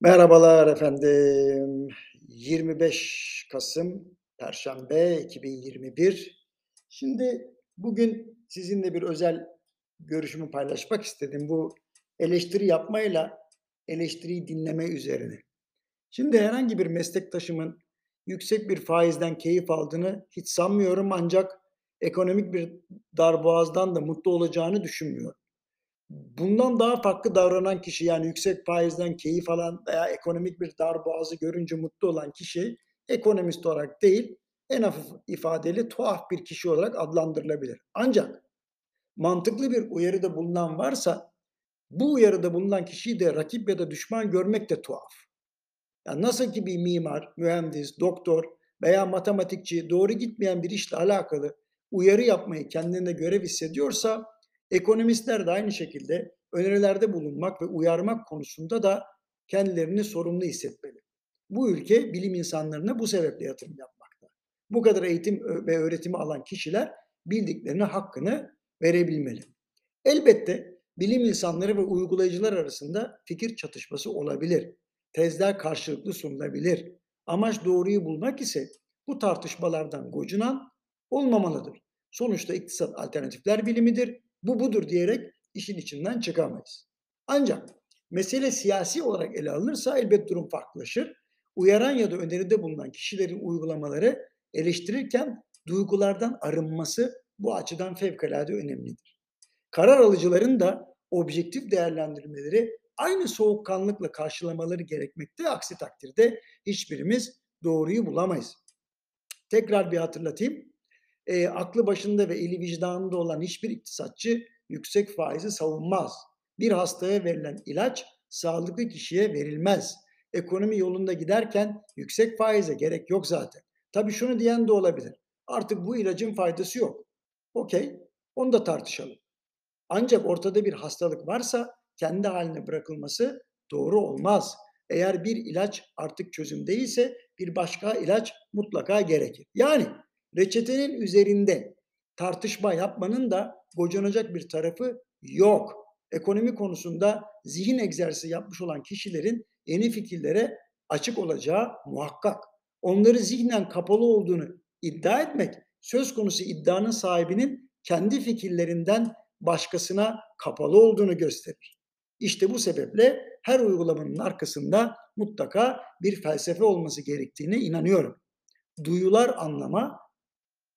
Merhabalar efendim. 25 Kasım Perşembe 2021. Şimdi bugün sizinle bir özel görüşümü paylaşmak istedim. Bu eleştiri yapmayla eleştiriyi dinleme üzerine. Şimdi herhangi bir meslektaşımın yüksek bir faizden keyif aldığını hiç sanmıyorum ancak ekonomik bir darboğazdan da mutlu olacağını düşünmüyorum. Bundan daha farklı davranan kişi yani yüksek faizden keyif alan veya ekonomik bir darboğazı görünce mutlu olan kişi ekonomist olarak değil en hafif ifadeli tuhaf bir kişi olarak adlandırılabilir. Ancak mantıklı bir uyarıda bulunan varsa bu uyarıda bulunan kişiyi de rakip ya da düşman görmek de tuhaf. Yani nasıl ki bir mimar, mühendis, doktor veya matematikçi doğru gitmeyen bir işle alakalı uyarı yapmayı kendine görev hissediyorsa Ekonomistler de aynı şekilde önerilerde bulunmak ve uyarmak konusunda da kendilerini sorumlu hissetmeli. Bu ülke bilim insanlarına bu sebeple yatırım yapmakta. Bu kadar eğitim ve öğretimi alan kişiler bildiklerine hakkını verebilmeli. Elbette bilim insanları ve uygulayıcılar arasında fikir çatışması olabilir. Tezler karşılıklı sunulabilir. Amaç doğruyu bulmak ise bu tartışmalardan gocunan olmamalıdır. Sonuçta iktisat alternatifler bilimidir bu budur diyerek işin içinden çıkamayız. Ancak mesele siyasi olarak ele alınırsa elbet durum farklılaşır. Uyaran ya da öneride bulunan kişilerin uygulamaları eleştirirken duygulardan arınması bu açıdan fevkalade önemlidir. Karar alıcıların da objektif değerlendirmeleri aynı soğukkanlıkla karşılamaları gerekmekte. Aksi takdirde hiçbirimiz doğruyu bulamayız. Tekrar bir hatırlatayım e, aklı başında ve eli vicdanında olan hiçbir iktisatçı yüksek faizi savunmaz. Bir hastaya verilen ilaç sağlıklı kişiye verilmez. Ekonomi yolunda giderken yüksek faize gerek yok zaten. Tabii şunu diyen de olabilir. Artık bu ilacın faydası yok. Okey, onu da tartışalım. Ancak ortada bir hastalık varsa kendi haline bırakılması doğru olmaz. Eğer bir ilaç artık çözüm değilse bir başka ilaç mutlaka gerekir. Yani reçetenin üzerinde tartışma yapmanın da bocanacak bir tarafı yok. Ekonomi konusunda zihin egzersizi yapmış olan kişilerin yeni fikirlere açık olacağı muhakkak. Onları zihnen kapalı olduğunu iddia etmek söz konusu iddianın sahibinin kendi fikirlerinden başkasına kapalı olduğunu gösterir. İşte bu sebeple her uygulamanın arkasında mutlaka bir felsefe olması gerektiğine inanıyorum. Duyular anlama,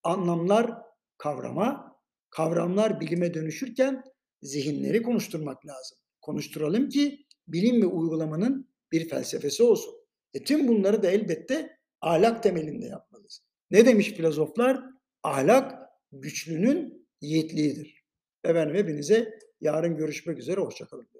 anlamlar kavrama, kavramlar bilime dönüşürken zihinleri konuşturmak lazım. Konuşturalım ki bilim ve uygulamanın bir felsefesi olsun. E tüm bunları da elbette ahlak temelinde yapmalıyız. Ne demiş filozoflar? Ahlak güçlünün yiğitliğidir. Efendim hepinize yarın görüşmek üzere, hoşçakalın.